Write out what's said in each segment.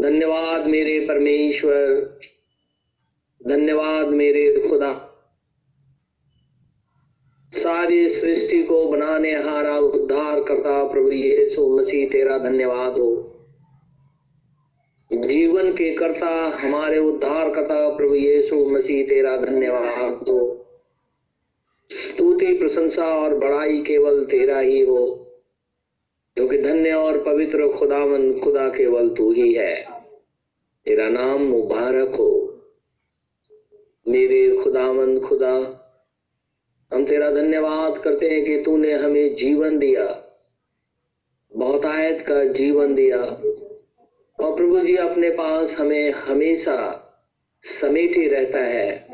धन्यवाद मेरे परमेश्वर। धन्यवाद मेरे खुदा। सारी सृष्टि को बनाने, हारा, उद्धार करता प्रभु यीशु मसीह, तेरा धन्यवाद हो। जीवन के कर्ता, हमारे उद्धार करता प्रभु यीशु मसीह, तेरा धन्यवाद हो। स्तुति, प्रशंसा और बड़ाई केवल तेरा ही हो, क्योंकि धन्य और पवित्र खुदावन खुदा केवल तू ही है। तेरा नाम मुबारक हो। मेरे खुदावंद खुदा, हम तेरा धन्यवाद करते हैं कि तूने हमें जीवन दिया, बहुत आयत का जीवन दिया। और प्रभु जी, अपने पास हमें हमेशा समेटे रहता है।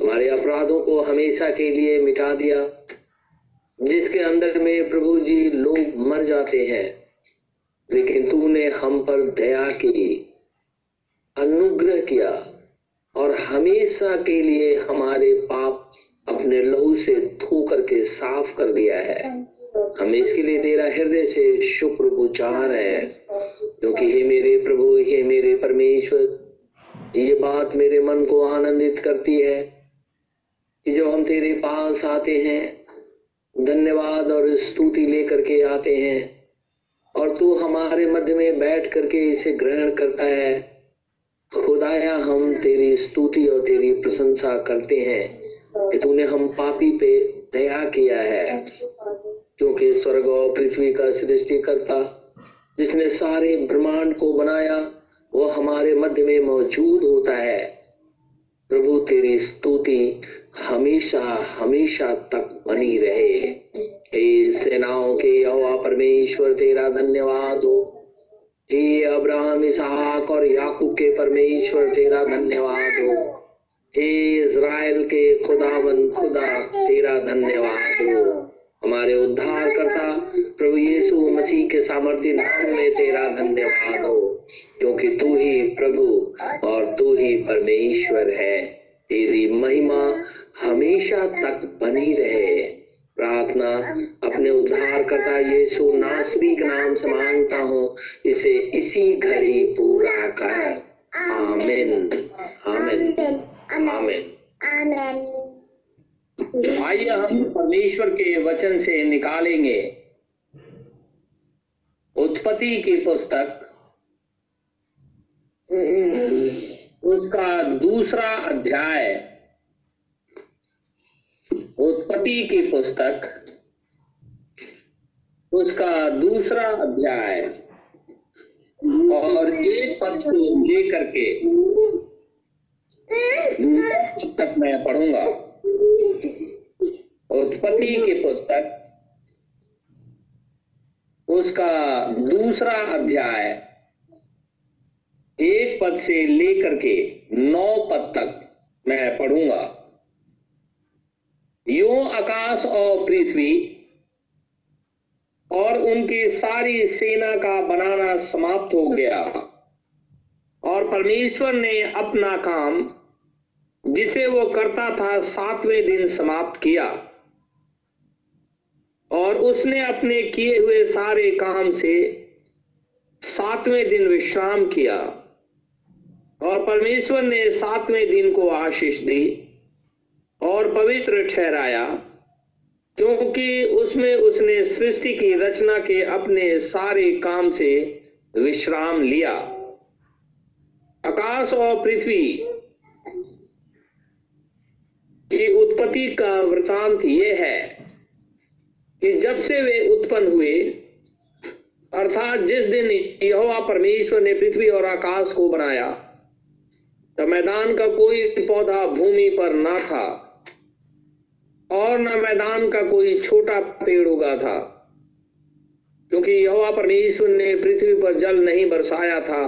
हमारे अपराधों को हमेशा के लिए मिटा दिया, जिसके अंदर में प्रभु जी लोग मर जाते हैं, लेकिन तूने हम पर दया की। अनुग्रह किया और हमेशा के लिए हमारे पाप अपने लहू से धो करके साफ़ कर दिया है। हम इसके लिए तेरा हृदय से शुक्र गुजार है, क्योंकि हे मेरे प्रभु, हे मेरे परमेश्वर, ये बात मेरे मन को आनंदित करती है कि जब हम तेरे पास आते हैं, धन्यवाद और स्तुति लेकर के आते हैं और तू हमारे मध्य में बैठ करके इसे ग्रहण करता है खुदाया, हम तेरी स्तुति और तेरी प्रशंसा करते हैं कि तूने हम पापी पे दया किया है। क्योंकि स्वर्ग और पृथ्वी का सृष्टि करता जिसने सारे ब्रह्मांड को बनाया, वो हमारे मध्य में मौजूद होता है। प्रभु, तेरी स्तुति हमेशा हमेशा तक बनी रहे। सेनाओं के यहोवा, परमेश्वर, तेरा धन्यवाद हो। अब्राहम, इसहाक और याकूब के परमेश्वर, तेरा धन्यवाद हो। हे इज़राइल के खुदावन, खुदा, तेरा धन्यवाद हो। हमारे उद्धार करता प्रभु यीशु मसीह के सामर्थ्य नाम में तेरा धन्यवाद हो, क्योंकि तू ही प्रभु और तू ही परमेश्वर है। तेरी महिमा हमेशा तक बनी रहे। प्रार्थना अपने उद्धार करता यीशु नासरी के नाम से माँगता हूँ इसे इसी घड़ी पूरा कर। आमीन। आमीन। आमीन। आइए हम परमेश्वर के वचन से निकालेंगे। उत्पत्ति की पुस्तक। उसका दूसरा अध्याय। उत्पत्ति की पुस्तक, उसका दूसरा अध्याय, और एक पद से लेकर के तक मैं पढ़ूँगा, उत्पत्ति की पुस्तक, उसका दूसरा अध्याय, एक पद से लेकर के नौ पद तक मैं पढ़ूँगा। यो आकाश और पृथ्वी और उनकी सारी सेना का बनाना समाप्त हो गया। और परमेश्वर ने अपना काम, जिसे वो करता था, सातवें दिन समाप्त किया। और उसने अपने किए हुए सारे काम से सातवें दिन विश्राम किया। और परमेश्वर ने सातवें दिन को आशीष दी। और पवित्र ठहराया, क्योंकि उसमें उसने सृष्टि की रचना के अपने सारे काम से विश्राम लिया। आकाश और पृथ्वी की उत्पत्ति का वृतांत यह है कि जब से वे उत्पन्न हुए, अर्थात जिस दिन यहोवा परमेश्वर ने पृथ्वी और आकाश को बनाया तो मैदान का कोई पौधा भूमि पर ना था। और न मैदान का कोई छोटा पेड़ उगा था, क्योंकि यहोवा परमेश्वर ने पृथ्वी पर जल नहीं बरसाया था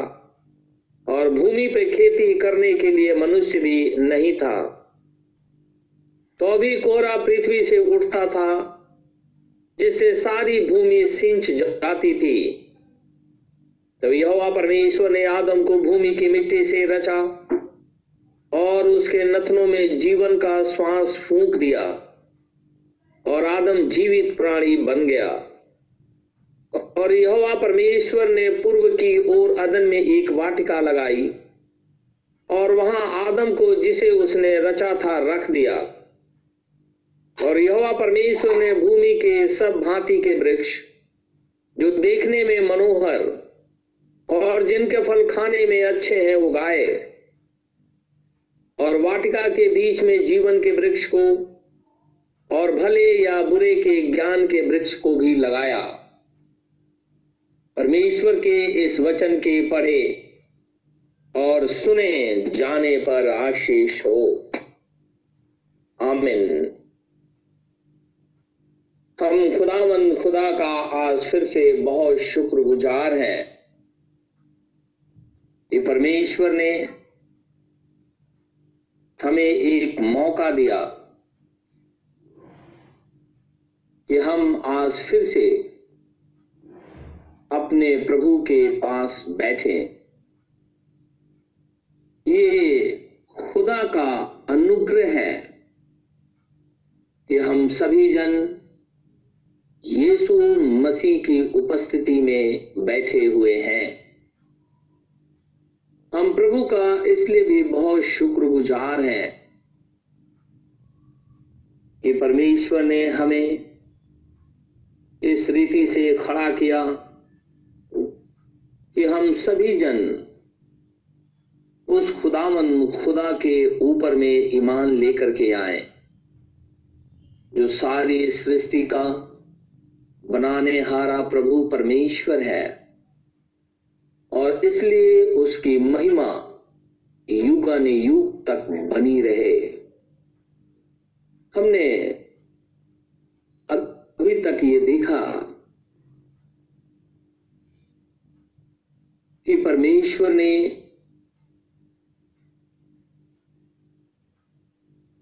और भूमि पे खेती करने के लिए मनुष्य भी नहीं था। तो भी कोरा पृथ्वी से उठता था, जिससे सारी भूमि सिंच जाती थी। तब यहोवा परमेश्वर ने आदम को भूमि की मिट्टी से रचा और उसके नथनों में जीवन का श्वास फूंक दिया। और आदम जीवित प्राणी बन गया। और यहोवा परमेश्वर ने पूर्व की ओर अदन में एक वाटिका लगाई, और वहाँ आदम को जिसे उसने रचा था रख दिया। और यहोवा परमेश्वर ने भूमि के सब भांति के वृक्ष, जो देखने में मनोहर और जिनके फल खाने में अच्छे हैं, उगाए। और वाटिका के बीच में जीवन के वृक्ष को और भले या बुरे के ज्ञान के वृक्ष को भी लगाया। परमेश्वर के इस वचन के पढ़े और सुने, जाने पर आशीष हो। आमिन। हम खुदावंद खुदा का आज फिर से बहुत शुक्रगुजार हैं कि परमेश्वर ने हमें एक मौका दिया। कि हम आज फिर से अपने प्रभु के पास बैठे। ये खुदा का अनुग्रह है कि हम सभी जन यीशु मसीह की उपस्थिति में बैठे हुए हैं। हम प्रभु का इसलिए भी बहुत शुक्रगुजार हैं कि परमेश्वर ने हमें इस रीति से खड़ा किया कि हम सभी जन उस खुदावन, खुदा के ऊपर में ईमान लेकर के आए, जो सारी सृष्टि का बनाने हारा प्रभु परमेश्वर है। और इसलिए उसकी महिमा युगान युग तक बनी रहे। हमने तक ये देखा। कि परमेश्वर ने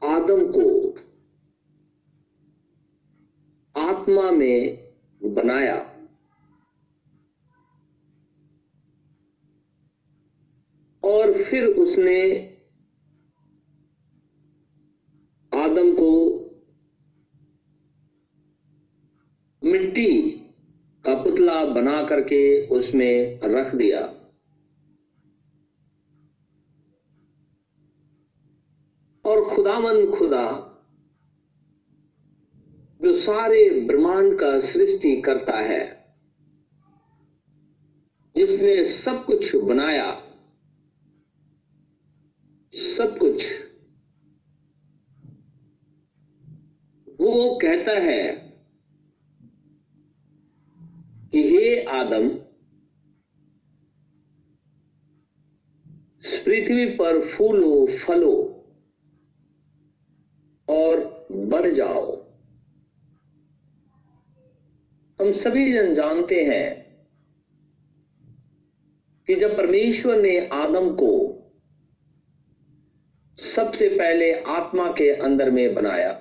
आदम को आत्मा में बनाया। और फिर उसने आदम को मिट्टी का पुतला बना करके उसमें रख दिया। और खुदामंद खुदा, जो सारे ब्रह्मांड का सृष्टि करता है, जिसने सब कुछ बनाया, सब कुछ, वो कहता है कि हे आदम पृथ्वी पर फूलो, फलो और बढ़ जाओ। हम सभी जन जानते हैं कि जब परमेश्वर ने आदम को सबसे पहले आत्मा के अंदर में बनाया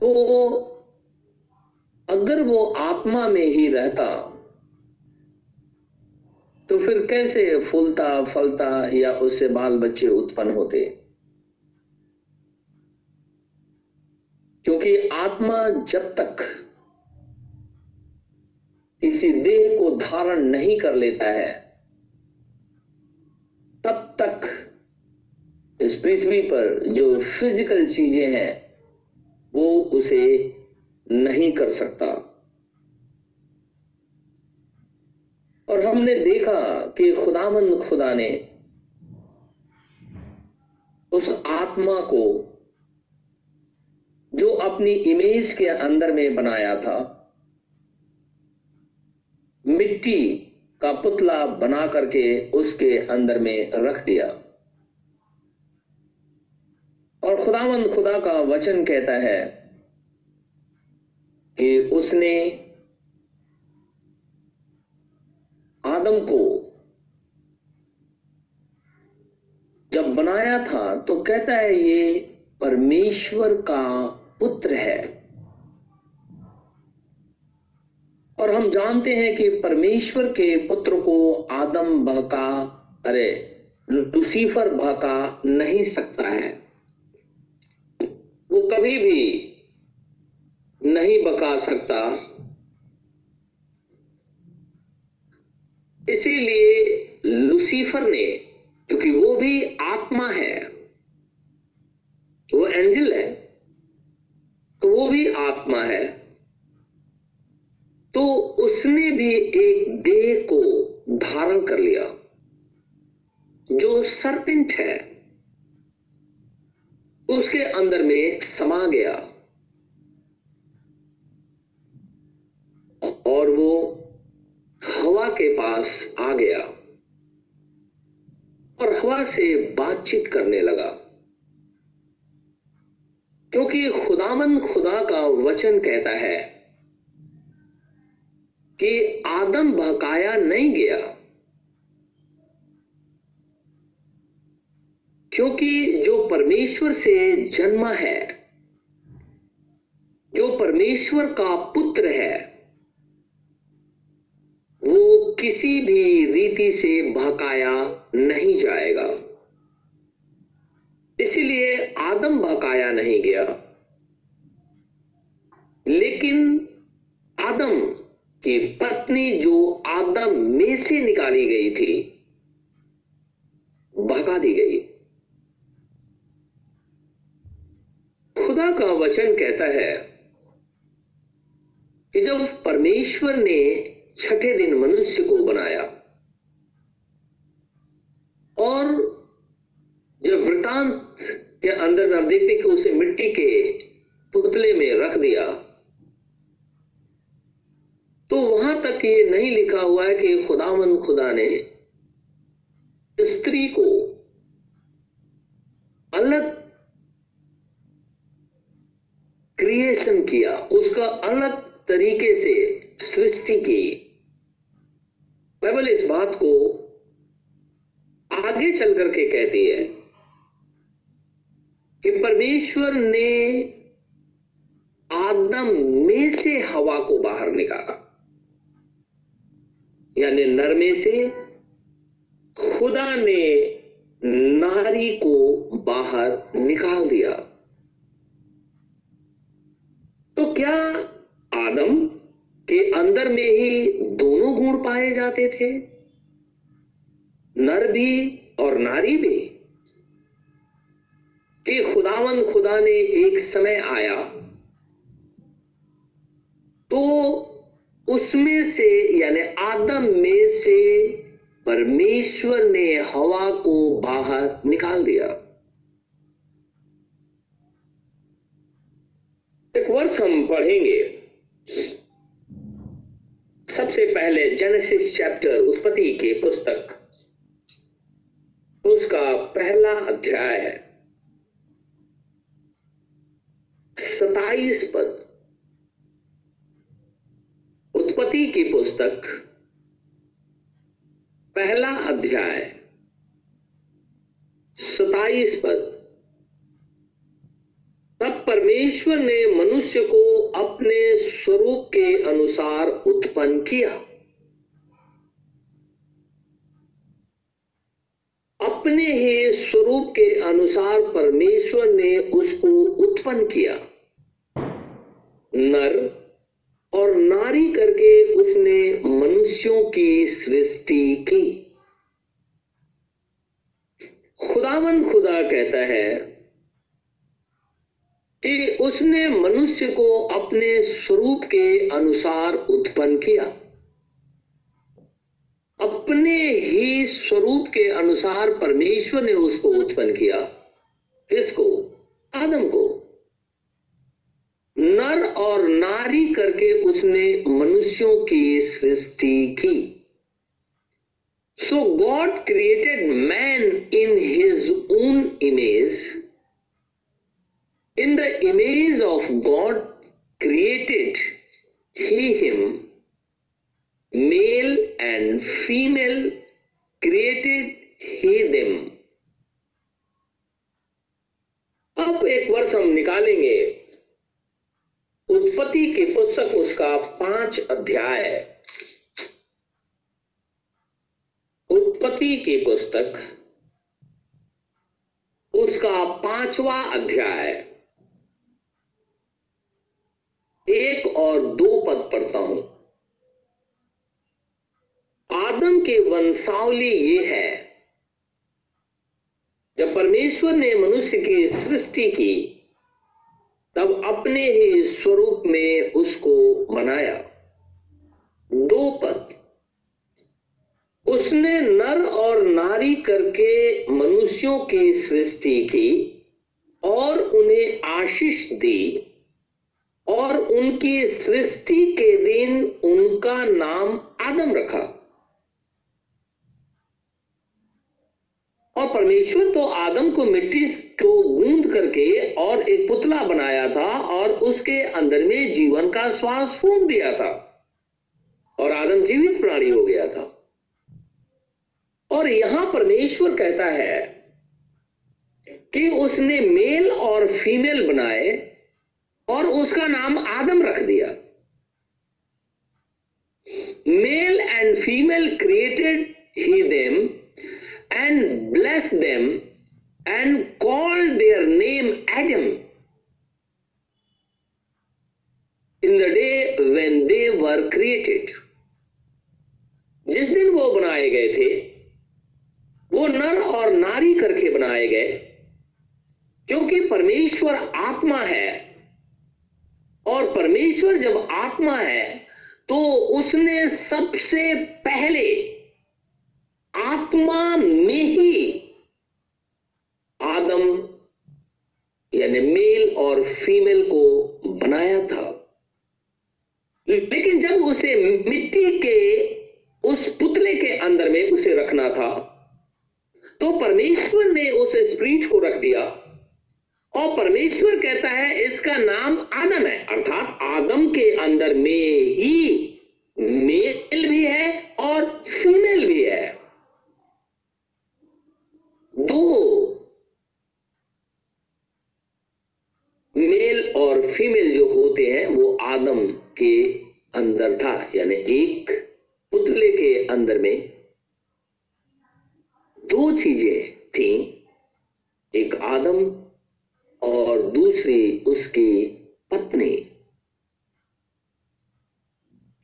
तो अगर वो आत्मा में ही रहता तो फिर कैसे फूलता, फलता या उससे बाल बच्चे उत्पन्न होते? क्योंकि आत्मा जब तक किसी देह को धारण नहीं कर लेता है, तब तक इस पृथ्वी पर जो फ़िज़िकल चीज़ें हैं, वो उसे नहीं कर सकता। और हमने देखा कि खुदामंद खुदा ने उस आत्मा को जो अपनी इमेज के अंदर में बनाया था, मिट्टी का पुतला बना करके उसके अंदर में रख दिया। और खुदावंद खुदा का वचन कहता है कि उसने आदम को जब बनाया था तो कहता है, ये परमेश्वर का पुत्र है। और हम जानते हैं कि परमेश्वर के पुत्र को आदम बहका अरे, लुसीफर बहका नहीं सकता है। वो कभी भी नहीं बका सकता। इसीलिए लुसीफर ने, क्योंकि वो भी आत्मा है, वो एंजल है तो वो भी आत्मा है तो उसने भी एक देह को धारण कर लिया, जो सरपेंट है, उसके अंदर में समा गया। पास आ गया और हवा से बातचीत करने लगा। क्योंकि खुदामन खुदा का वचन कहता है कि आदम बहकाया नहीं गया, क्योंकि जो परमेश्वर से जन्मा है, जो परमेश्वर का पुत्र है वो किसी भी रीति से बहकाया नहीं जाएगा। इसीलिए आदम बहकाया नहीं गया। लेकिन आदम की पत्नी जो आदम में से निकाली गई थी भगा दी गई। खुदा का वचन कहता है कि जब परमेश्वर ने छठे दिन मनुष्य को बनाया। और जब वृतांत के अंदर में आप देखते कि उसे मिट्टी के पुतले में रख दिया तो वहाँ तक ये नहीं लिखा हुआ है कि खुदामंद खुदा ने स्त्री को अलग क्रिएशन किया, उसका अलग तरीके से सृष्टि की। बाइबल इस बात को आगे चल करके कहती है कि परमेश्वर ने आदम में से हवा को बाहर निकाला। यानी नर में से खुदा ने नारी को बाहर निकाल दिया। तो क्या आदम के अंदर में ही दोनों गुण पाए जाते थे। नर भी और नारी भी। कि खुदावन खुदा ने एक समय आया तो उसमें से, यानी आदम में से परमेश्वर ने हवा को बाहर निकाल दिया। एक वर्ष हम पढ़ेंगे। सबसे पहले जेनेसिस चैप्टर उत्पत्ति के पुस्तक। उसका पहला अध्याय है। सताइस पद। उत्पत्ति की पुस्तक, पहला अध्याय। सताइस पद। परमेश्वर ने मनुष्य को अपने स्वरूप के अनुसार उत्पन्न किया। अपने ही स्वरूप के अनुसार परमेश्वर ने उसको उत्पन्न किया। नर और नारी करके उसने मनुष्यों की सृष्टि की। खुदावन खुदा कहता है कि उसने मनुष्य को अपने स्वरूप के अनुसार उत्पन्न किया। अपने ही स्वरूप के अनुसार परमेश्वर ने उसको उत्पन्न किया। किसको? आदम को। नर और नारी करके उसने मनुष्यों की सृष्टि की। So God created man in his own image In the image of God created he him, male and female created he them. अब एक वर्ष हम निकालेंगे उत्पत्ति की पुस्तक उसका पाँच अध्याय उत्पत्ति की पुस्तक उसका पांचवा अध्याय एक और दो पद पढ़ता हूँ। आदम के वंशावली ये है, जब परमेश्वर ने मनुष्य की सृष्टि की, तब अपने ही स्वरूप में उसको बनाया दो पद। उसने नर और नारी करके मनुष्यों की सृष्टि की और उन्हें आशीष दी। और उनकी सृष्टि के दिन उनका नाम आदम रखा। और परमेश्वर तो आदम को मिट्टी को गूंद करके और एक पुतला बनाया था और उसके अंदर में जीवन का श्वास फूंक दिया था और आदम जीवित प्राणी हो गया था। और यहाँ परमेश्वर कहता है कि उसने मेल और फीमेल बनाए और उसका नाम आदम रख दिया। Male and female created he them and bless them and called their name Adam in the day when they were created जिस दिन वो बनाए गए थे, वो नर और नारी करके बनाए गए। क्योंकि परमेश्वर आत्मा है और परमेश्वर जब आत्मा है तो उसने सबसे पहले आत्मा में ही आदम, यानी मेल और फीमेल को बनाया था। लेकिन जब उसे मिट्टी के, उस पुतले के अंदर में उसे रखना था तो परमेश्वर ने उस स्प्रीट को रख दिया। और परमेश्वर कहता है, इसका नाम आदम है। अर्थात आदम के अंदर में ही मेल भी है और फीमेल भी है। दो, मेल और फीमेल जो होते हैं, वो आदम के अंदर था, यानी एक पुतले के अंदर में दो चीज़ें थी। एक आदम और दूसरी उसकी पत्नी।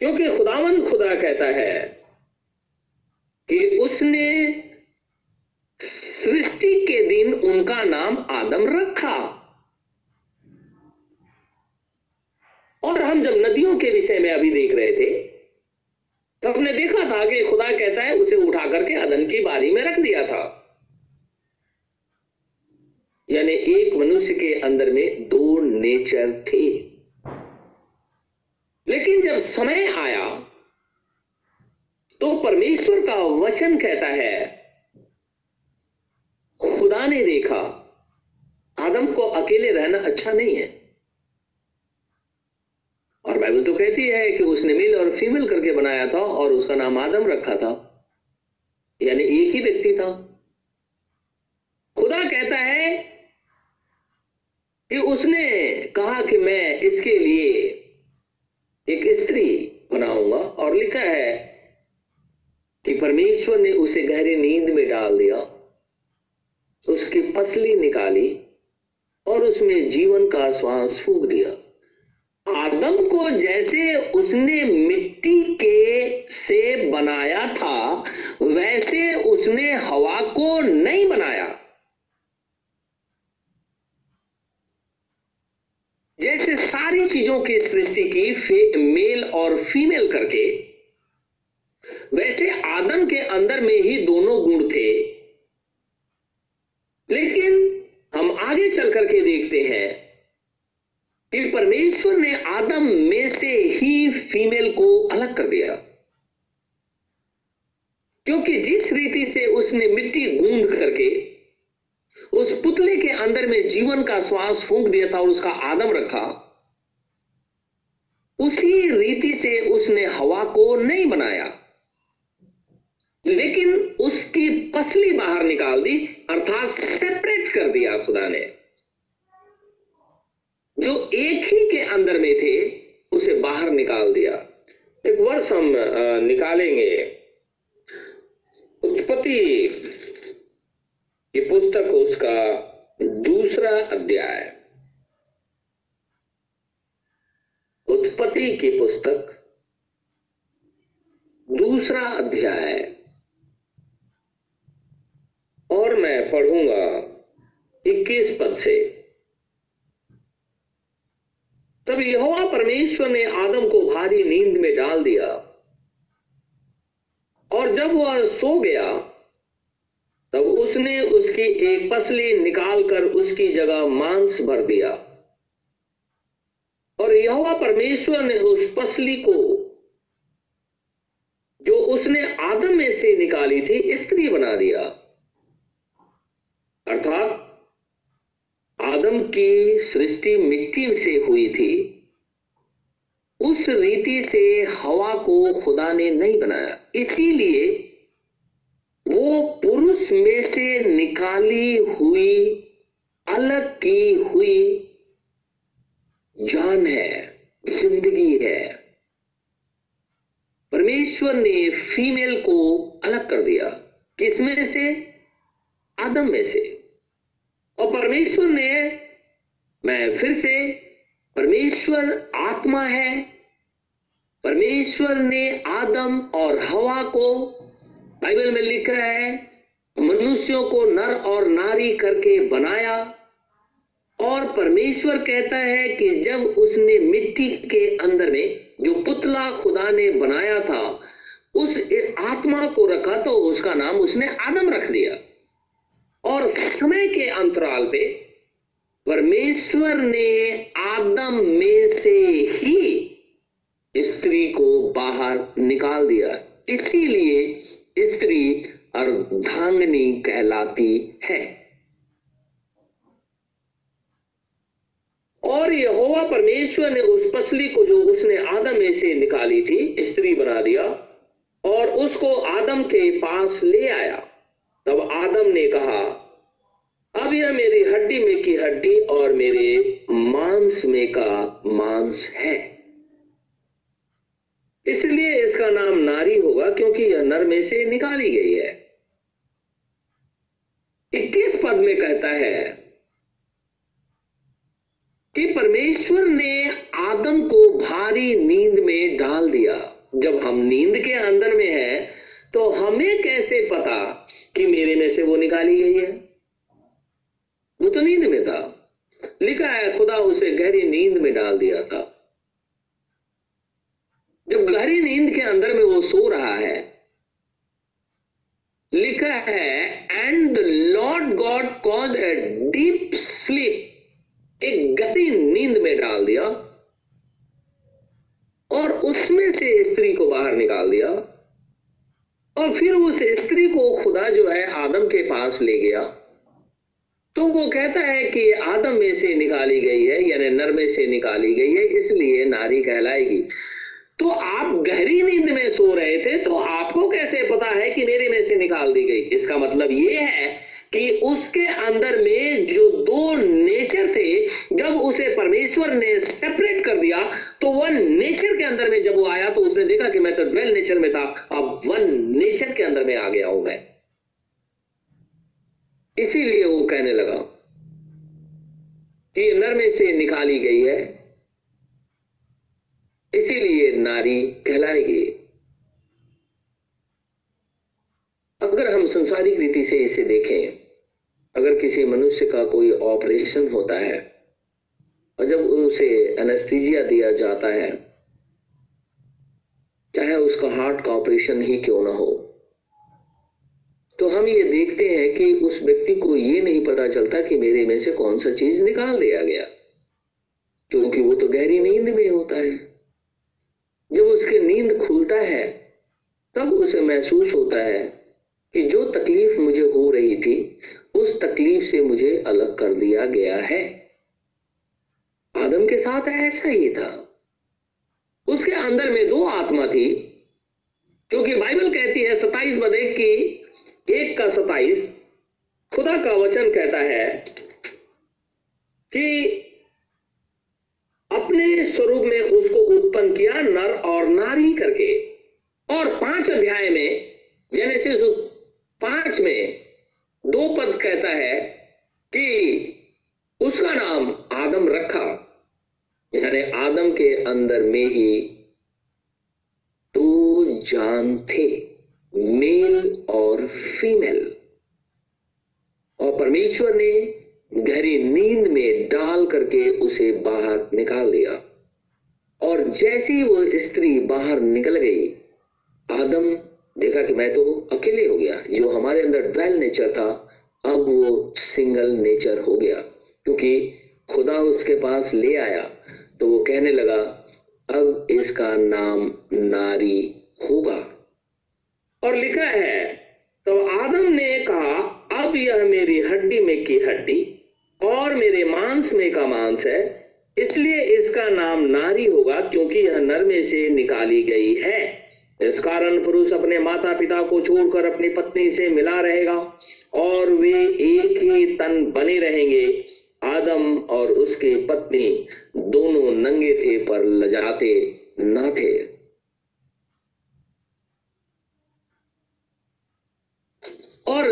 क्योंकि खुदावन खुदा कहता है कि उसने सृष्टि के दिन उनका नाम आदम रखा। और हम जब नदियों के विषय में अभी देख रहे थे तो हमने देखा था कि खुदा कहता है उसे उठा करके अदन की बारी में रख दिया था। यानी एक मनुष्य के अंदर में दो नेचर थे। लेकिन जब समय आया तो परमेश्वर का वचन कहता है, खुदा ने देखा, आदम को अकेले रहना अच्छा नहीं है। और बाइबल तो कहती है कि उसने मेल और फीमेल करके बनाया था और उसका नाम आदम रखा था। यानी एक ही व्यक्ति था। खुदा कहता है कि उसने कहा कि मैं इसके लिए एक स्त्री बनाऊँगा और लिखा है कि परमेश्वर ने उसे गहरी नींद में डाल दिया, उसकी पसली निकाली और उसमें जीवन का श्वास फूक दिया। आदम को जैसे उसने मिट्टी के से बनाया था, वैसे उसने हवा को नहीं बनाया जैसे सारी चीज़ों की सृष्टि की फे, मेल और फीमेल करके वैसे आदम के अंदर में ही दोनों गुण थे। लेकिन हम आगे चल करके देखते हैं कि परमेश्वर ने आदम में से ही फीमेल को अलग कर दिया। क्योंकि जिस रीति से उसने मिट्टी गूंद करके उस पुतले के अंदर में जीवन का श्वास फूंक दिया था और उसका आदम रखा उसी रीति से उसने हवा को नहीं बनाया। लेकिन उसकी पसली बाहर निकाल दी, अर्थात सेपरेट कर दिया खुदा ने। जो एक ही के अंदर में थे, उसे बाहर निकाल दिया। एक वर्ष हम निकालेंगे। उत्पत्ति, ये पुस्तक उसका दूसरा अध्याय। उत्पत्ति की पुस्तक, दूसरा अध्याय। और मैं पढ़ूँगा 21 पद से। तब यहोवा परमेश्वर ने आदम को भारी नींद में डाल दिया। और जब वह सो गया, तब उसने उसकी एक पसली निकालकर उसकी जगह मांस भर दिया। यहोवा परमेश्वर ने उस पसली को, जो उसने आदम में से निकाली थी, स्त्री बना दिया। अर्थात, आदम की सृष्टि मिट्टी से हुई थी। उस रीति से हवा को खुदा ने नहीं बनाया। इसीलिए वो पुरुष में से निकाली हुई, अलग की हुई जान है, ज़िंदगी है। परमेश्वर ने फीमेल को अलग कर दिया। किसमें से? आदम में से। और परमेश्वर ने, मैं फिर से, परमेश्वर आत्मा है। परमेश्वर ने आदम और हवा को, बाइबल में लिख रहा है, मनुष्यों को नर और नारी करके बनाया। और परमेश्वर कहता है कि जब उसने मिट्टी के अंदर में जो पुतला खुदा ने बनाया था, उस आत्मा को रखा तो उसका नाम उसने आदम रख दिया। और समय के अंतराल पे परमेश्वर ने आदम में से ही स्त्री को बाहर निकाल दिया। इसीलिए स्त्री अर्धांगनी कहलाती है। और यहोवा परमेश्वर ने उस पसली को जो उसने आदम में से निकाली थी, स्त्री बना दिया, और उसको आदम के पास ले आया। तब आदम ने कहा, अब यह मेरी हड्डी में की हड्डी और मेरे मांस में का मांस है। इसलिए इसका नाम नारी होगा, क्योंकि यह नर में से निकाली गई है। इक्कीस पद में कहता है कि परमेश्वर ने आदम को भारी नींद में डाल दिया। जब हम नींद के अंदर में है तो हमें कैसे पता कि मेरे में से वो निकाली गई है? वो तो नींद में था। लिखा है, खुदा उसे गहरी नींद में डाल दिया था। जब गहरी नींद के अंदर में वो सो रहा है, लिखा है and Lord God cause a deep sleep एक गहरी नींद में डाल दिया और उसमें से स्त्री को बाहर निकाल दिया और फिर उस स्त्री को खुदा जो है आदम के पास ले गया। तो वो कहता है कि आदम में से निकाली गई है, यानी नर में से निकाली गई है, इसलिए नारी कहलाएगी। तो आप गहरी नींद में सो रहे थे तो आपको कैसे पता है कि मेरे में से निकाल दी गई? इसका मतलब ये है कि उसके अंदर में जो दो नेचर थे, जब उसे परमेश्वर ने सेपरेट कर दिया तो वन नेचर के अंदर में जब वो आया तो उसने देखा कि मैं तो ट्वेल्व नेचर में था, अब वन नेचर के अंदर में आ गया हूँ मैं। इसीलिए वो कहने लगा कि नर में से निकाली गई है, इसीलिए नारी कहलाएगी। अगर हम संसारिक रीति से इसे देखें अगर किसी मनुष्य का कोई ऑपरेशन होता है और जब उसे एनेस्थीजिया दिया जाता है, चाहे उसका हार्ट का ऑपरेशन ही क्यों ना हो तो हम ये देखते हैं कि उस व्यक्ति को ये नहीं पता चलता कि मेरे में से कौन सा चीज़ निकाल दिया गया, क्योंकि वो तो गहरी नींद में होता है। जब उसकी नींद खुलता है, तब उसे महसूस होता है कि जो तकलीफ़ मुझे हो रही थी उस तकलीफ़ से मुझे अलग कर दिया गया है। आदम के साथ ऐसा ही था। उसके अंदर में दो आत्मा थी, क्योंकि बाइबल कहती है, सताइस बदे की एक का सताइस, खुदा का वचन कहता है कि अपने स्वरूप में उसको उत्पन्न किया नर और नारी करके। और पाँच अध्याय में, जेनेसिस पाँच में दो पद कहता है कि उसका नाम आदम रखा, यानी आदम के अंदर में ही दो जान थे मेल और फीमेल। और परमेश्वर ने गहरी नींद में डाल करके उसे बाहर निकाल दिया। और जैसे ही वो स्त्री बाहर निकल गई, आदम देखा कि मैं तो अकेले हो गया, जो हमारे अंदर ट्वेल्व नेचर था अब वो सिंगल नेचर हो गया, क्योंकि खुदा उसके पास ले आया तो वो कहने लगा, अब इसका नाम नारी होगा। और लिखा है तो आदम ने कहा, अब यह मेरी हड्डी में की हड्डी और मेरे मांस में का मांस है, इसलिए इसका नाम नारी होगा, क्योंकि यह नर में से निकाली गई है। इस कारण पुरुष अपने माता पिता को छोड़कर अपनी पत्नी से मिला रहेगा और वे एक ही तन बने रहेंगे। आदम और उसकी पत्नी दोनों नंगे थे पर लजाते न थे। और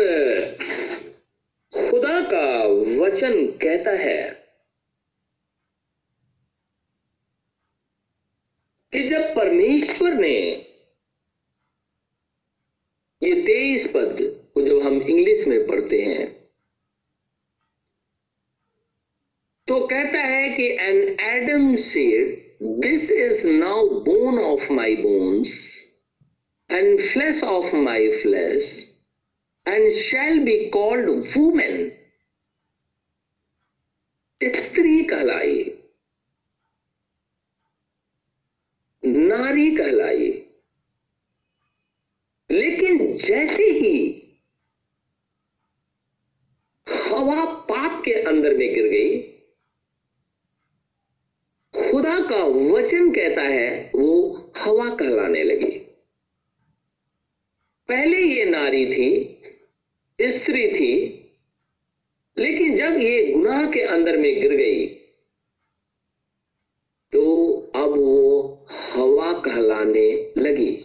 खुदा का वचन कहता है कि जब परमेश्वर ने ये तेईस पद को जब हम इंग्लिश में पढ़ते हैं तो कहता है कि and Adam said this is now bone of my bones and flesh of my flesh and shall be called woman स्त्री कहलाई नारी कहलाई लेकिन जैसे ही हवा पाप के अंदर में गिर गई, खुदा का वचन कहता है, वो हवा कहलाने लगी। पहले ये नारी थी, स्त्री थी, लेकिन जब ये गुनाह के अंदर में गिर गई तो अब वो हवा कहलाने लगी।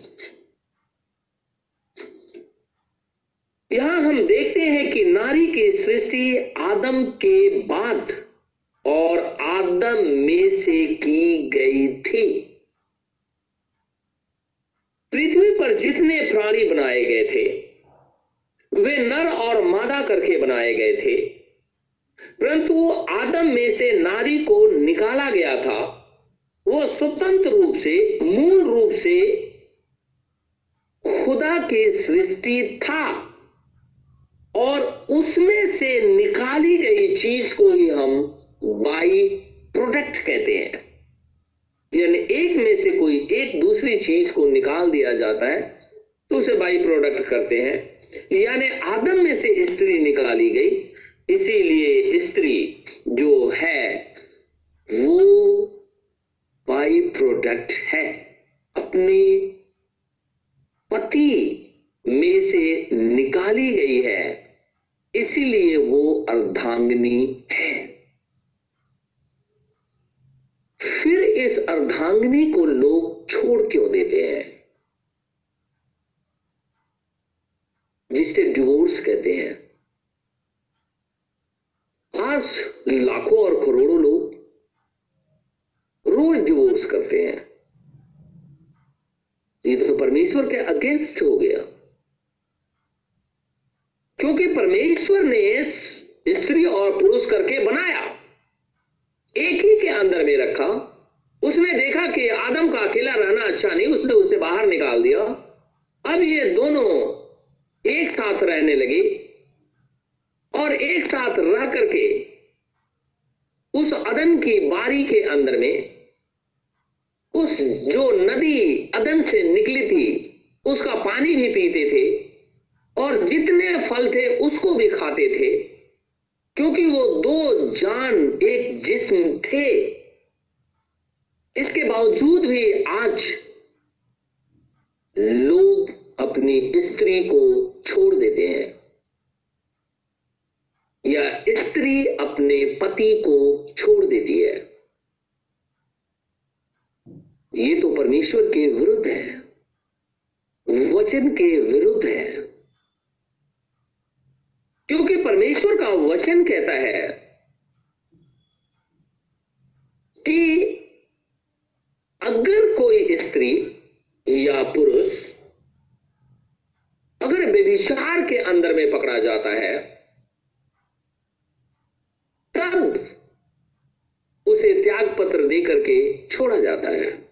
यहाँ हम देखते हैं कि नारी की सृष्टि आदम के बाद और आदम में से की गई थी। पृथ्वी पर जितने प्राणी बनाए गए थे, वे नर और मादा करके बनाए गए थे। परंतु आदम में से नारी को निकाला गया था। वो स्वतंत्र रूप से, मूल रूप से खुदा की सृष्टि था। और उसमें से निकाली गई चीज़ को ही हम बाई प्रोडक्ट कहते हैं। यानी एक में से कोई एक दूसरी चीज़ को निकाल दिया जाता है तो उसे बाई प्रोडक्ट करते हैं। यानी आदम में से स्त्री निकाली गई, इसीलिए स्त्री जो है, वो बाई प्रोडक्ट है। अपने पति में से निकाली गई है। इसीलिए वो अर्धांगनी है। फिर इस अर्धांगिनी को लोग छोड़ क्यों देते हैं? जिसे डिवोर्स कहते हैं। आज लाखों और करोड़ों लोग रोज डिवोर्स करते हैं। ये तो परमेश्वर के अगेंस्ट हो गया। क्योंकि परमेश्वर ने स्त्री और पुरुष करके बनाया। एक ही के अंदर में रखा। उसने देखा कि आदम का अकेला रहना अच्छा नहीं, उसने उसे बाहर निकाल दिया। अब ये दोनों एक साथ रहने लगे और एक साथ रह करके उस अदन की बारी के अंदर में उस जो नदी अदन से निकली थी, उसका पानी भी पीते थे। और जितने फल थे उसको भी खाते थे, क्योंकि वो दो जान एक जिस्म थे। इसके बावजूद भी आज लोग अपनी स्त्री को छोड़ देते हैं। या स्त्री अपने पति को छोड़ देती है। ये तो परमेश्वर के विरुद्ध है, वचन के विरुद्ध है। क्योंकि परमेश्वर का वचन कहता है कि अगर कोई स्त्री या पुरुष अगर व्यभिचार के अंदर में पकड़ा जाता है, तब उसे त्याग पत्र देकर के छोड़ा जाता है।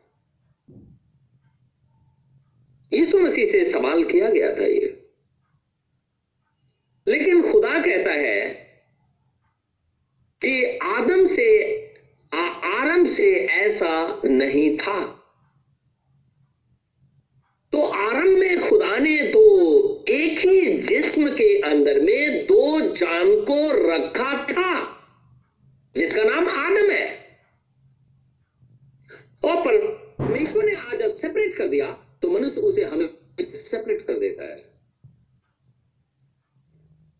यीशु मसीह से सवाल किया गया था ये। लेकिन खुदा कहता है कि आदम से आरंभ से ऐसा नहीं था। तो आरंभ में खुदा ने तो एक ही जिस्म के अंदर में दो जान को रखा था, जिसका नाम आदम है। और परमेश्वर ने आज सेपरेट कर दिया तो मनुष्य उसे हमें सेपरेट कर देता है।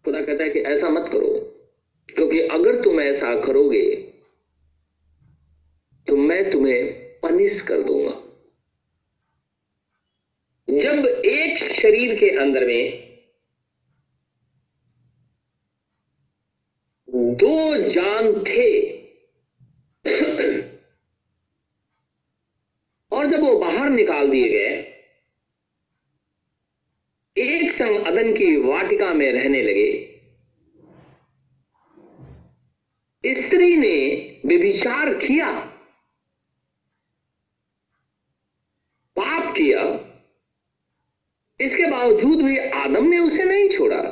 खुदा कहता है कि ऐसा मत करो, क्योंकि अगर तुम ऐसा करोगे तो मैं तुम्हें पनिश कर दूँगा। जब एक शरीर के अंदर में दो जान थे, और जब वो बाहर निकाल दिए गए एक संग अदन की वाटिका में रहने लगे। स्त्री ने विभिचार किया। पाप किया। इसके बावजूद भी आदम ने उसे नहीं छोड़ा।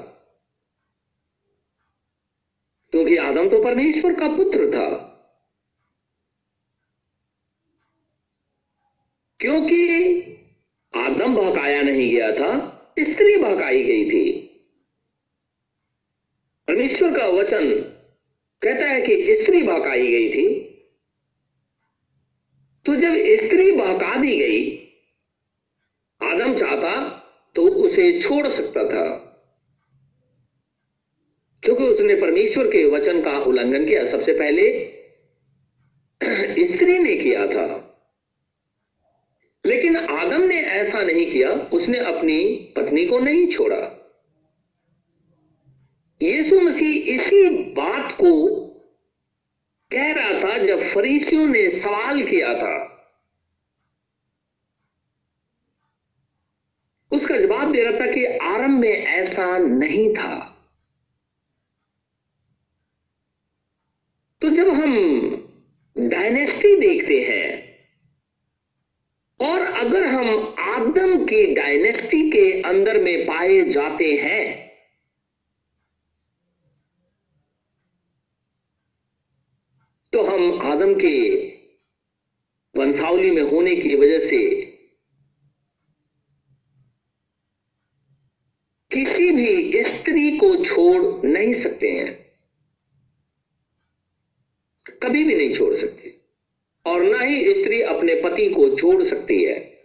क्योंकि आदम तो परमेश्वर का पुत्र था। क्योंकि आदम बहकाया नहीं गया था। स्त्री बहकाई गई थी। परमेश्वर का वचन कहता है कि स्त्री बहकाई गई थी। तो जब स्त्री बहका दी गई, आदम चाहता तो उसे छोड़ सकता था। क्योंकि उसने परमेश्वर के वचन का उल्लंघन किया, सबसे पहले स्त्री ने किया था। लेकिन आदम ने ऐसा नहीं किया, उसने अपनी पत्नी को नहीं छोड़ा। यीशु मसीह इसी बात को कह रहा था जब फरीसियों ने सवाल किया था। उसका जवाब दे रहा था कि आरंभ में ऐसा नहीं था। तो जब हम डायनेस्टी देखते हैं और अगर हम आदम की डायनेस्टी के अंदर में पाए जाते हैं तो हम आदम के वंशावली में होने की वजह से किसी भी स्त्री को छोड़ नहीं सकते हैं। कभी भी नहीं छोड़ सकती। और ना ही स्त्री अपने पति को छोड़ सकती है।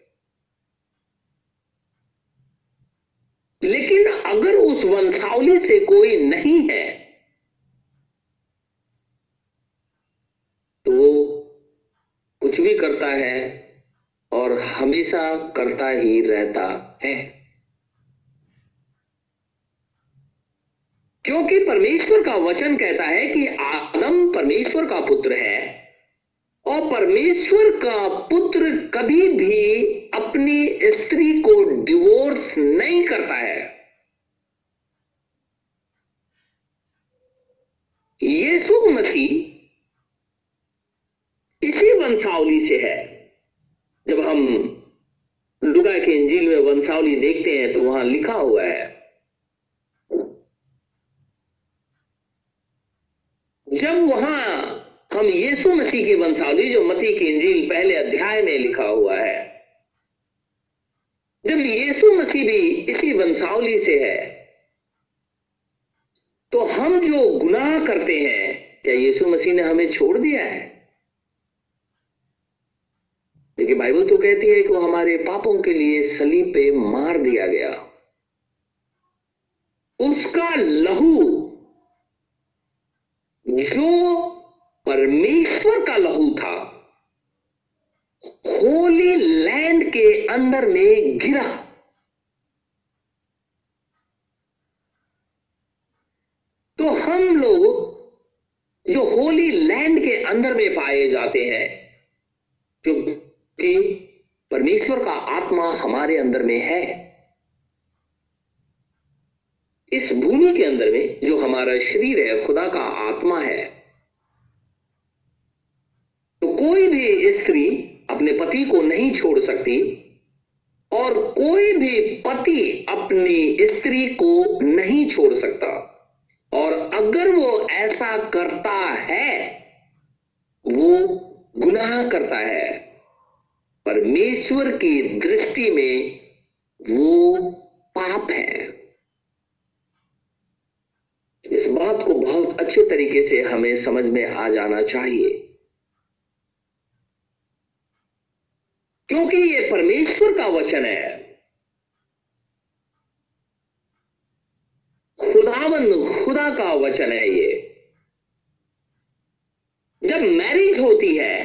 लेकिन अगर उस वंशावली से कोई नहीं है तो वो कुछ भी करता है और हमेशा करता ही रहता है। क्योंकि परमेश्वर का वचन कहता है कि आदम परमेश्वर का पुत्र है। और परमेश्वर का पुत्र कभी भी अपनी स्त्री को डिवोर्स नहीं करता है। यीशु मसीह इसी वंशावली से है। जब हम लुगा के इंजील में वंशावली देखते हैं तो वहाँ लिखा हुआ है, जब वहाँ हम यीशु मसीह की वंशावली, जो मती की इंजील पहले अध्याय में लिखा हुआ है। जब यीशु मसीह भी इसी वंशावली से है तो हम जो गुनाह करते हैं, क्या यीशु मसीह ने हमें छोड़ दिया है? लेकिन बाइबल तो कहती है कि वो हमारे पापों के लिए सलीब पे मार दिया गया। उसका लहू जो परमेश्वर का लहू था। होली लैंड के अंदर में गिरा। तो हम लोग जो होली लैंड के अंदर में पाए जाते हैं, क्योंकि परमेश्वर का आत्मा हमारे अंदर में है। इस भूमि के अंदर में जो हमारा शरीर है, खुदा का आत्मा है कोई भी स्त्री अपने पति को नहीं छोड़ सकती और कोई भी पति अपनी स्त्री को नहीं छोड़ सकता। और अगर वो ऐसा करता है, वो गुनाह करता है। परमेश्वर की दृष्टि में वो पाप है। इस बात को बहुत अच्छे तरीके से हमें समझ में आ जाना चाहिए। क्योंकि ये परमेश्वर का वचन है। खुदाबंद खुदा का वचन है ये। जब मैरिज होती है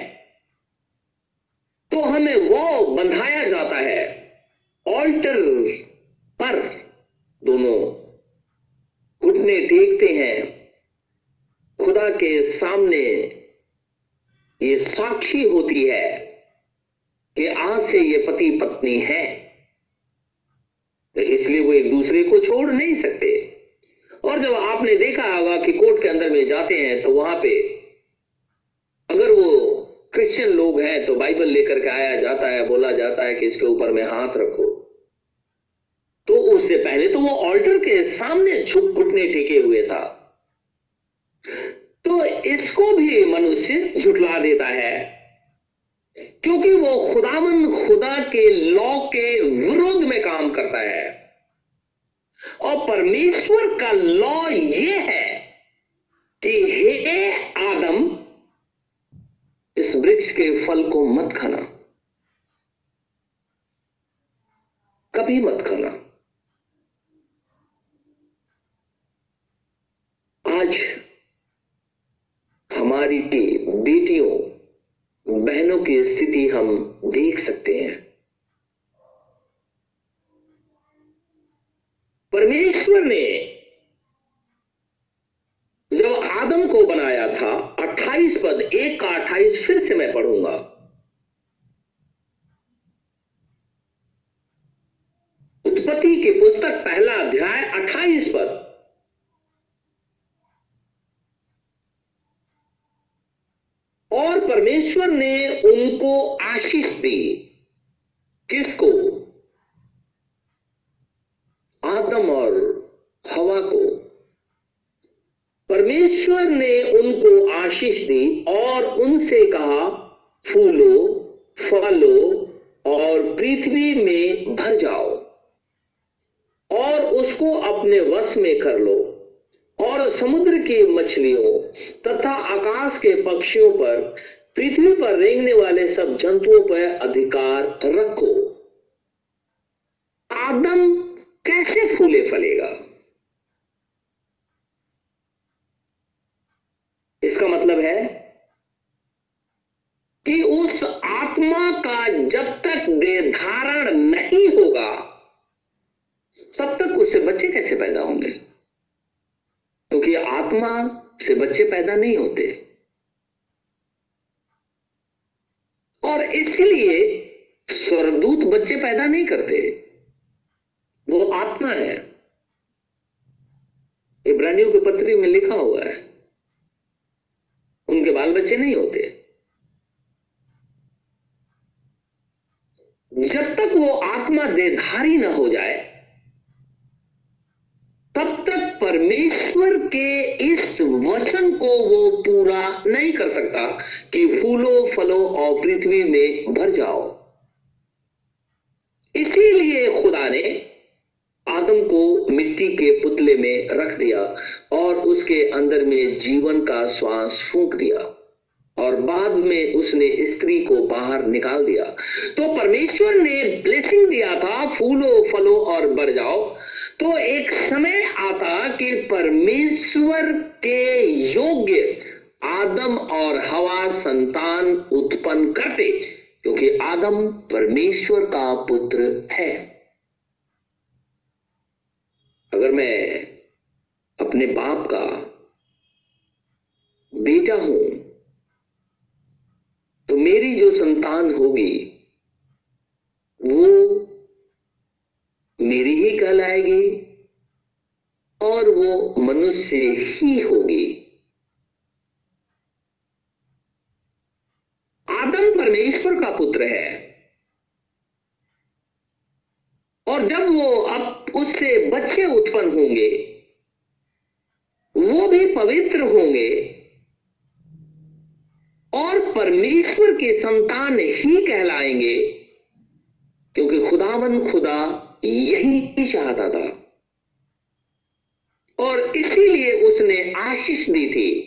तो हमें वो बंधाया जाता है, ऑल्टर पर दोनों घुटने देखते हैं, खुदा के सामने ये साक्षी होती है। से ये पति पत्नी है। तो इसलिए वो एक दूसरे को छोड़ नहीं सकते। और जब आपने देखा होगा कि कोर्ट के अंदर में जाते हैं तो वहाँ पे अगर वो क्रिश्चियन लोग हैं तो बाइबल लेकर के आया जाता है, बोला जाता है कि इसके ऊपर में हाथ रखो। तो उससे पहले तो वो ऑल्टर के सामने छुप घुटने टेके हुए था। तो इसको भी मनुष्य झुटला देता है। क्योंकि वो खुदामंद खुदा के लॉ के विरोध में काम करता है। और परमेश्वर का लॉ ये है कि हे आदम, इस वृक्ष के फल को मत खाना। कभी मत खाना आज हमारी बेटियों बहनों की स्थिति हम देख सकते हैं। परमेश्वर ने जब आदम को बनाया था 28 पद, एक का 28 फिर से मैं पढ़ूँगा। उत्पत्ति की पुस्तक पहला अध्याय 28 पद और परमेश्वर ने उनको आशीष दी। किसको? आदम और हवा को। परमेश्वर ने उनको आशीष दी और उनसे कहा, फूलो, फलो और पृथ्वी में भर जाओ और उसको अपने वश में कर लो और समुद्र की मछलियों तथा आकाश के पक्षियों पर पृथ्वी पर रेंगने वाले सब जंतुओं पर अधिकार रखो। आदम कैसे फूले फलेगा? इसका मतलब है कि उस आत्मा का जब तक देधारण नहीं होगा, तब तक उससे बच्चे कैसे पैदा होंगे? क्योंकि तो आत्मा से बच्चे पैदा नहीं होते और इसलिए स्वर्गदूत बच्चे पैदा नहीं करते। वो आत्मा है। इब्रानियों के पत्री में लिखा हुआ है, उनके बाल बच्चे नहीं होते। जब तक वो आत्मा देधारी ना हो जाए, तब तक परमेश्वर के इस वचन को वो पूरा नहीं कर सकता कि फूलों, फलों और पृथ्वी में भर जाओ। इसीलिए खुदा ने आदम को मिट्टी के पुतले में रख दिया और उसके अंदर में जीवन का श्वास फूंक दिया और बाद में उसने स्त्री को बाहर निकाल दिया। तो परमेश्वर ने ब्लेसिंग दिया था, फूलो, फलो और बढ़ जाओ। तो एक समय आता कि परमेश्वर के योग्य आदम और हवा संतान उत्पन्न करते। क्योंकि आदम परमेश्वर का पुत्र है। अगर मैं अपने बाप का बेटा हूँ तो मेरी जो संतान होगी, वो मेरी ही कहलाएगी और वो मनुष्य ही होगी। आदम परमेश्वर का पुत्र है। और जब वो अब उससे बच्चे उत्पन्न होंगे, वो भी पवित्र होंगे, और परमेश्वर के संतान ही कहलाएँगे, क्योंकि खुदावन खुदा यही चाहता था। और इसीलिए उसने आशीष दी थी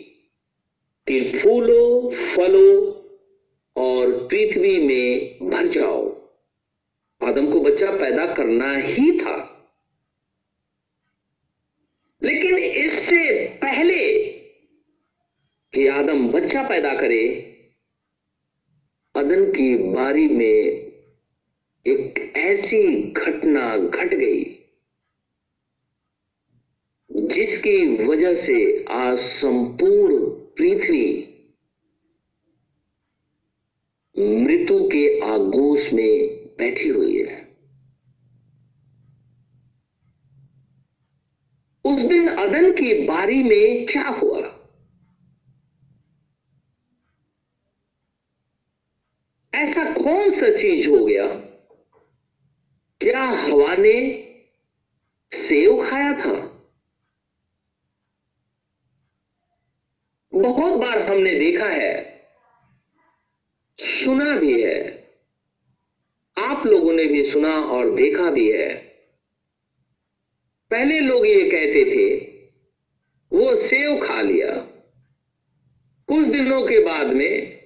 कि फूलो, फलो और पृथ्वी में भर जाओ। आदम को बच्चा पैदा करना ही था। लेकिन इससे पहले कि आदम बच्चा पैदा करे, अदन की बारी में एक ऐसी घटना घट गई, जिसकी वजह से आज संपूर्ण पृथ्वी मृत्यु के आगोश में बैठी हुई है। उस दिन अदन की बारी में क्या हुआ? ऐसा कौन सा चीज़ हो गया? क्या हवा ने सेव खाया था? बहुत बार हमने देखा है सुना भी है। आप लोगों ने भी सुना और देखा भी है। पहले लोग ये कहते थे, वो सेव खा लिया। कुछ दिनों के बाद में,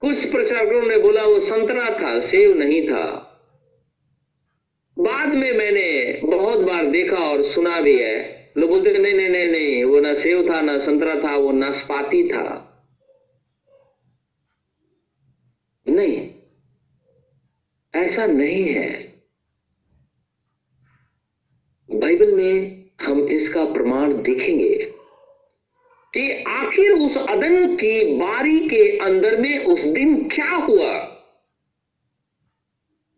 कुछ प्रचारकों ने बोला, वो संतरा था, सेव नहीं था। बाद में मैंने बहुत बार देखा और सुना भी है। लोग बोलते, नहीं नहीं नहीं नहीं, वो ना सेव था, ना संतरा था, वो नाशपाती था नहीं ऐसा नहीं है। बाइबल में हम इसका प्रमाण देखेंगे कि आखिर उस अदन की बारी के अंदर में उस दिन क्या हुआ?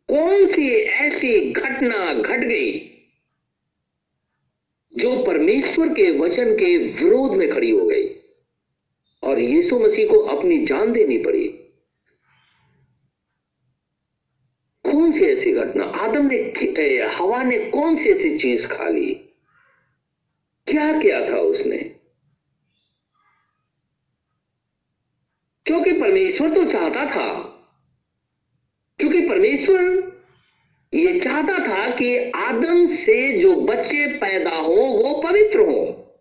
कौन सी ऐसी घटना घट गई जो परमेश्वर के वचन के विरोध में खड़ी हो गई? और यीशु मसीह को अपनी जान देनी पड़ी। कौन सी ऐसी घटना? आदम ने हवा ने कौन सी ऐसी चीज़ खा ली? क्या किया था उसने? क्योंकि परमेश्वर तो चाहता था। क्योंकि परमेश्वर ये चाहता था कि आदम से जो बच्चे पैदा हो, वो पवित्र हो।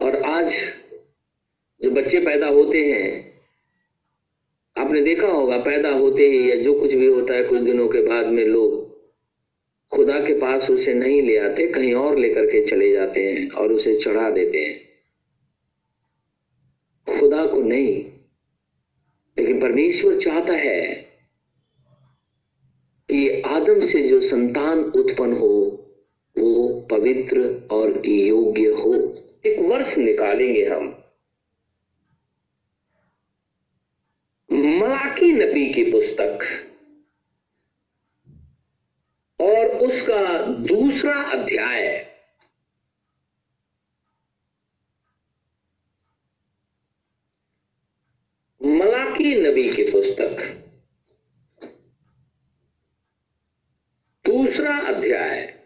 और आज जो बच्चे पैदा होते हैं आपने देखा होगा, पैदा होते ही या जो कुछ भी होता है, कुछ दिनों के बाद में लोग खुदा के पास उसे नहीं ले आते, कहीं और लेकर के चले जाते हैं और उसे चढ़ा देते हैं। खुदा को नहीं, लेकिन परमेश्वर चाहता है कि आदम से जो संतान उत्पन्न हो, वो पवित्र और योग्य हो। एक वर्ष निकालेंगे हम। मलाकी नबी की पुस्तक। और उसका दूसरा अध्याय। मलाकी नबी की पुस्तक। दूसरा अध्याय।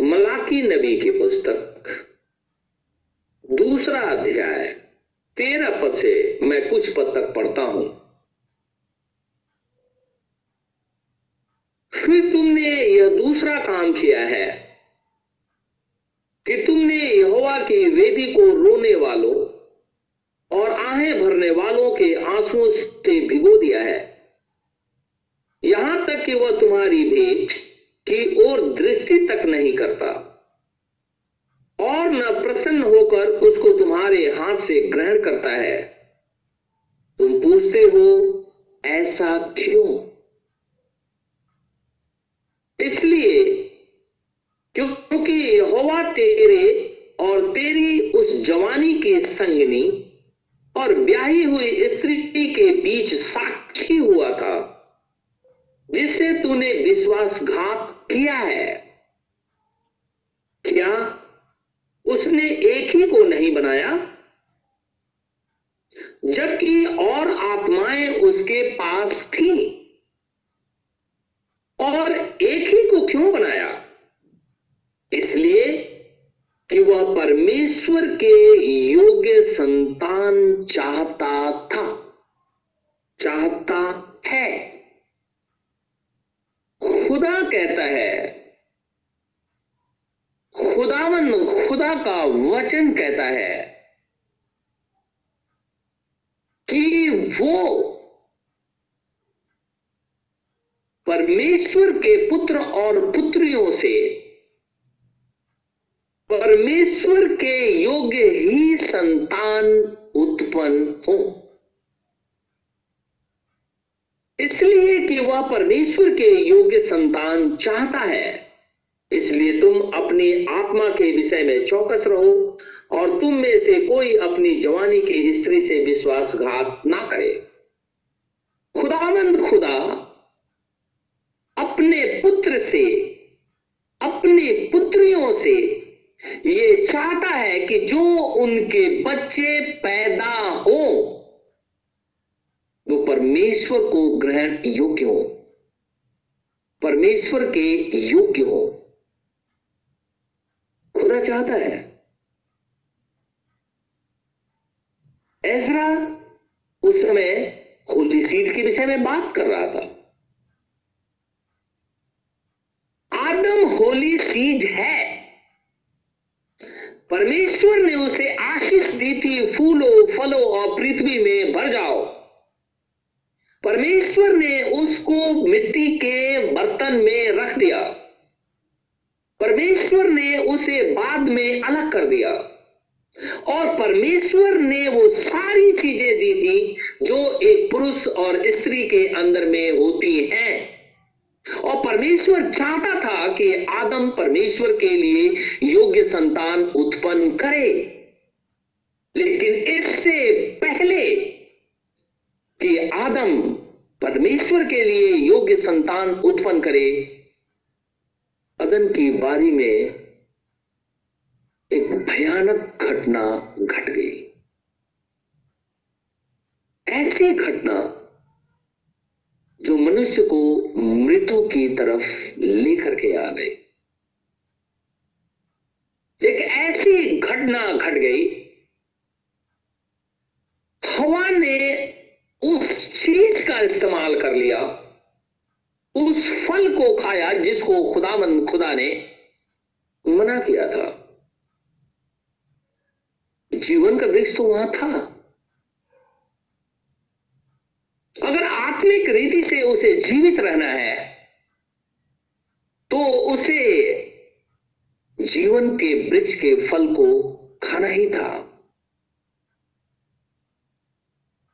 मलाकी नबी की पुस्तक। दूसरा अध्याय, तेरह पद से मैं कुछ पद तक पढ़ता हूँ। फिर तुमने यह दूसरा काम किया है कि तुमने यहोवा की वेदी को रोने वालों और आहें भरने वालों के आंसुओं से भिगो दिया है। यहाँ तक कि वह तुम्हारी भेंट की ओर दृष्टि तक नहीं करता। और न प्रसन्न होकर उसको तुम्हारे हाथ से ग्रहण करता है। तुम पूछते हो, ऐसा क्यों? इसलिए, क्योंकि यहोवा तेरे और तेरी उस जवानी के संगनी और ब्याही हुई स्त्री के बीच साक्षी हुआ था से तूने विश्वासघात किया है। क्या उसने एक ही को नहीं बनाया, जबकि और आत्माएँ उसके पास थी। और एक ही को क्यों बनाया? इसलिए कि वह परमेश्वर के योग्य संतान चाहता है खुदा कहता है खुदावन खुदा का वचन कहता है कि वो परमेश्वर के पुत्र और पुत्रियों से परमेश्वर के योग्य ही संतान उत्पन्न हो। इसलिए कि वह परमेश्वर के योग्य संतान चाहता है। इसलिए तुम अपनी आत्मा के विषय में चौकस रहो और तुम में से कोई अपनी जवानी की स्त्री से विश्वासघात ना करे। खुदावंद खुदा, अपने पुत्र से, अपनी पुत्रियों से ये चाहता है कि जो उनके बच्चे पैदा हो, वो परमेश्वर को ग्रहण योग्य हो, परमेश्वर के योग्य हो। खुदा चाहता है। ऐसरा उस समय होली सीड के विषय में बात कर रहा था। आदम होली सीज है। परमेश्वर ने उसे आशीष दी थी फूलों, फलों और पृथ्वी में भर जाओ। परमेश्वर ने उसको मिट्टी के बर्तन में रख दिया। परमेश्वर ने उसे बाद में अलग कर दिया। और परमेश्वर ने वो सारी चीज़ें दी थी जो एक पुरुष और स्त्री के अंदर में होती हैं। और परमेश्वर चाहता था कि आदम परमेश्वर के लिए योग्य संतान उत्पन्न करे। लेकिन इससे पहले कि आदम परमेश्वर के लिए योग्य संतान उत्पन्न करे अदन की बारी में एक भयानक घटना घट गई। ऐसी घटना जो मनुष्य को मृतों की तरफ़ लेकर के आ गई। एक ऐसी घटना घट गई, हवा ने उस चीज़ का इस्तेमाल कर लिया उस फल को खाया जिसको खुदावन खुदा ने मना किया था। जीवन का वृक्ष तो वहाँ था। अगर आत्मिक रीति से उसे जीवित रहना है तो उसे जीवन के वृक्ष के फल को खाना ही था।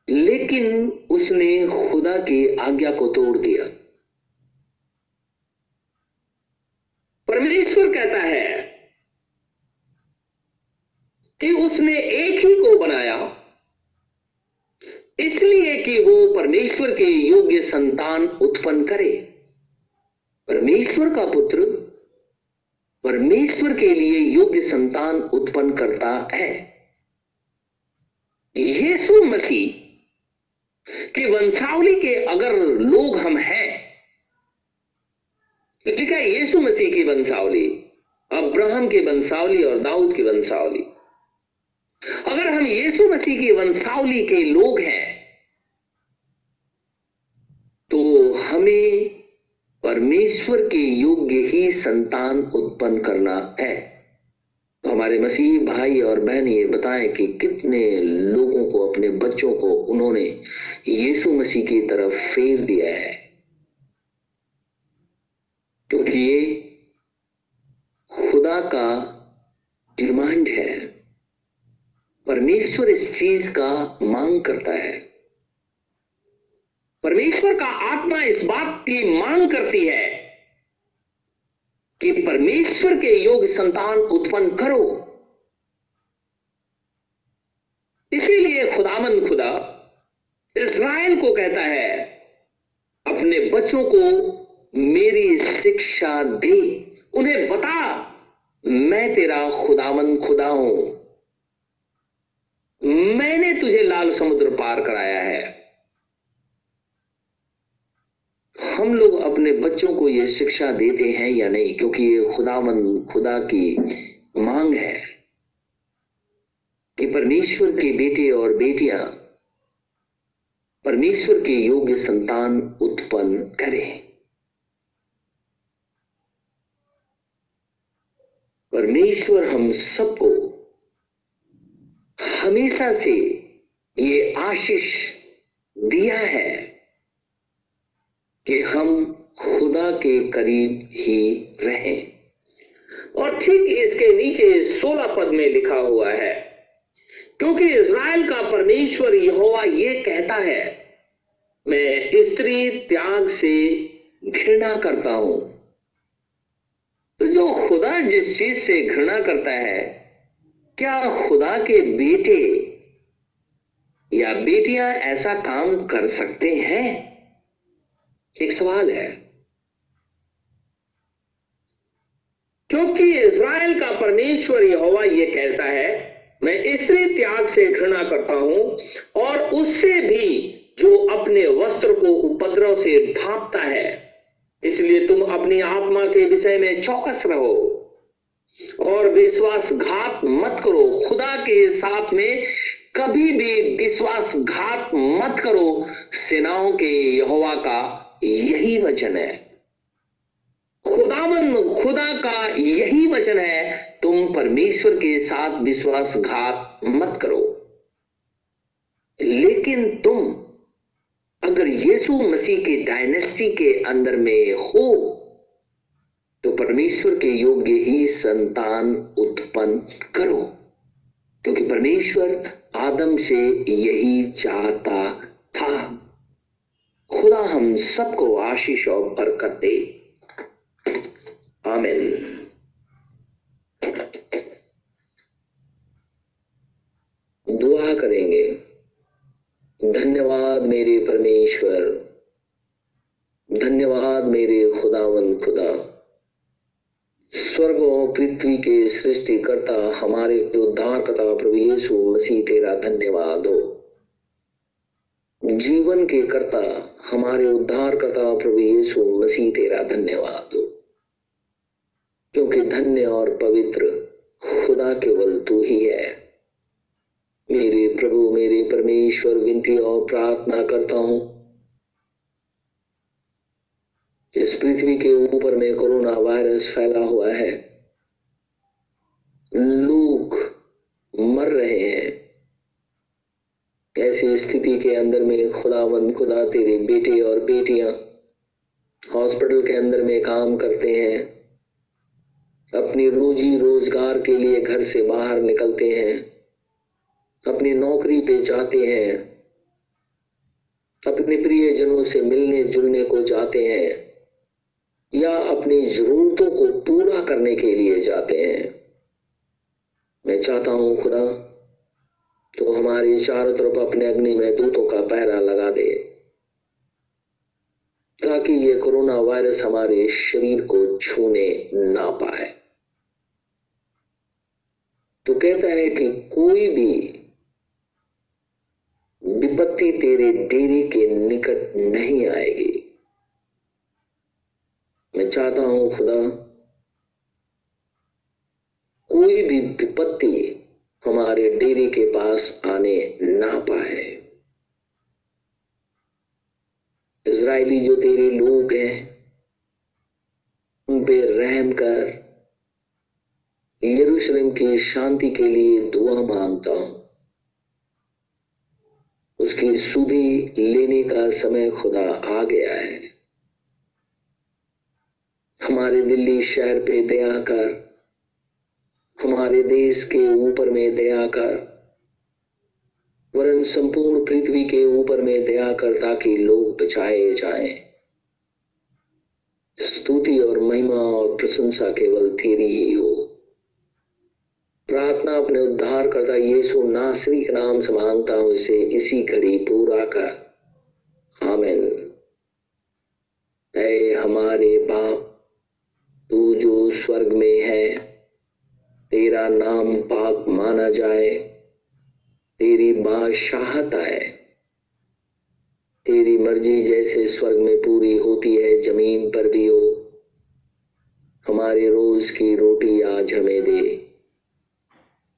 लेकिन उसने खुदा की आज्ञा को तोड़ दिया परमेश्वर कहता है कि उसने एक ही को बनाया, इसलिए कि वो परमेश्वर के योग्य संतान उत्पन्न करे। परमेश्वर का पुत्र परमेश्वर के लिए योग्य संतान उत्पन्न करता है। यीशु मसीह की वंशावली के अगर लोग हम हैं तो लिखा है, यीशु मसीह की वंशावली अब्राहम की वंशावली और दाऊद की वंशावली। अगर हम यीशु मसीह की वंशावली के लोग हैं तो हमें परमेश्वर के योग्य ही संतान उत्पन्न करना है। तो हमारे मसीह भाई और बहन, ये बताएँ कि कितने लोगों को, अपने बच्चों को उन्होंने यीशु मसीह की तरफ़ फेर दिया है। क्योंकि ये खुदा का डिमांड है, परमेश्वर इस चीज़ का मांग करता है। परमेश्वर का आत्मा इस बात की मांग करती है कि परमेश्वर के योग संतान उत्पन्न करो। इसीलिए खुदामंद खुदा इज़राइल को कहता है, अपने बच्चों को मेरी शिक्षा दे, उन्हें बता मैं तेरा खुदावन खुदा हूँ। मैंने तुझे लाल समुद्र पार कराया है। हम लोग अपने बच्चों को यह शिक्षा देते हैं या नहीं? क्योंकि ये खुदावन खुदा की मांग है कि परमेश्वर के बेटे और बेटियाँ परमेश्वर के योग्य संतान उत्पन्न करें। परमेश्वर हम सबको हमेशा से ये आशीष दिया है कि हम खुदा के करीब ही रहें। और ठीक इसके नीचे सोलह पद में लिखा हुआ है, क्योंकि इज़राइल का परमेश्वर यहोवा ये कहता है, मैं स्त्री त्याग से घृणा करता हूँ तो जो खुदा जिस चीज़ से घृणा करता है, क्या खुदा के बेटे या बेटियाँ ऐसा काम कर सकते हैं? एक सवाल है। क्योंकि इज़राइल का परमेश्वर यहोवा ये कहता है, मैं स्त्री त्याग से घृणा करता हूँ और उससे भी जो अपने वस्त्र को उपद्रव से ढांपता है इसलिए तुम अपनी आत्मा के विषय में चौकस रहो और विश्वासघात मत करो। खुदा के साथ में कभी भी विश्वासघात मत करो। सेनाओं के यहोवा का यही वचन है। खुदावन, खुदा का यही वचन है, तुम परमेश्वर के साथ विश्वासघात मत करो। लेकिन तुम अगर यीशु मसीह के डायनेस्टी के अंदर में हो तो परमेश्वर के योग्य ही संतान उत्पन्न करो। क्योंकि परमेश्वर आदम से यही चाहता था। खुदा हम सबको आशीष और बरकत दे। आमिन। दुआ करेंगे। धन्यवाद मेरे परमेश्वर। धन्यवाद मेरे खुदावन खुदा। स्वर्ग और पृथ्वी के सृष्टिकर्ता, हमारे उद्धारकर्ता प्रभु यीशु मसीह तेरा धन्यवाद हो। जीवन के कर्ता, हमारे उद्धारकर्ता प्रभु यीशु मसीह तेरा धन्यवाद हो। क्योंकि धन्य और पवित्र खुदा केवल तू ही है। मेरे प्रभु, मेरे परमेश्वर, विनती और प्रार्थना करता हूँ। इस पृथ्वी के ऊपर में कोरोना वायरस फैला हुआ है। लोग मर रहे हैं। ऐसी स्थिति के अंदर में खुदावंद खुदा तेरे बेटे और बेटियाँ हॉस्पिटल के अंदर में काम करते हैं। अपनी रोजी रोज़गार के लिए घर से बाहर निकलते हैं। अपनी नौकरी पे जाते हैं। अपने प्रियजनों से मिलने जुलने को जाते हैं। या अपनी जरूरतों को पूरा करने के लिए जाते हैं। मैं चाहता हूँ खुदा तो हमारे चारों तरफ़ अपने अग्नि में दूतों का पहरा लगा दे, ताकि ये कोरोना वायरस हमारे शरीर को छूने ना पाए। तो कहता है कि कोई भी विपत्ति तेरे डेरे के निकट नहीं आएगी। मैं चाहता हूँ खुदा, कोई भी विपत्ति हमारे डेरे के पास आने ना पाए। इज़राइली जो तेरे लोग हैं, उन पे रहम कर, यरूशलेम की शांति के लिए दुआ माँगता हूँ। उसकी सुधि लेने का समय खुदा आ गया है। हमारे दिल्ली शहर पे दया कर, हमारे देश के ऊपर में दया कर, वरन संपूर्ण पृथ्वी के ऊपर में दया कर ताकि लोग बचाए जाएँ। स्तुति और महिमा और प्रशंसा केवल तेरी ही हो। प्रार्थना अपने उद्धार करता यीशु नासरी के नाम से माँगता हूँ, इसे इसी घड़ी पूरा कर। आमिन। ऐ हमारे बाप, तू जो स्वर्ग में है, तेरा नाम पाक माना जाए, तेरी बादशाहत आए। तेरी मर्ज़ी जैसे स्वर्ग में पूरी होती है, ज़मीन पर भी हो। हमारे रोज की रोटी आज हमें दे।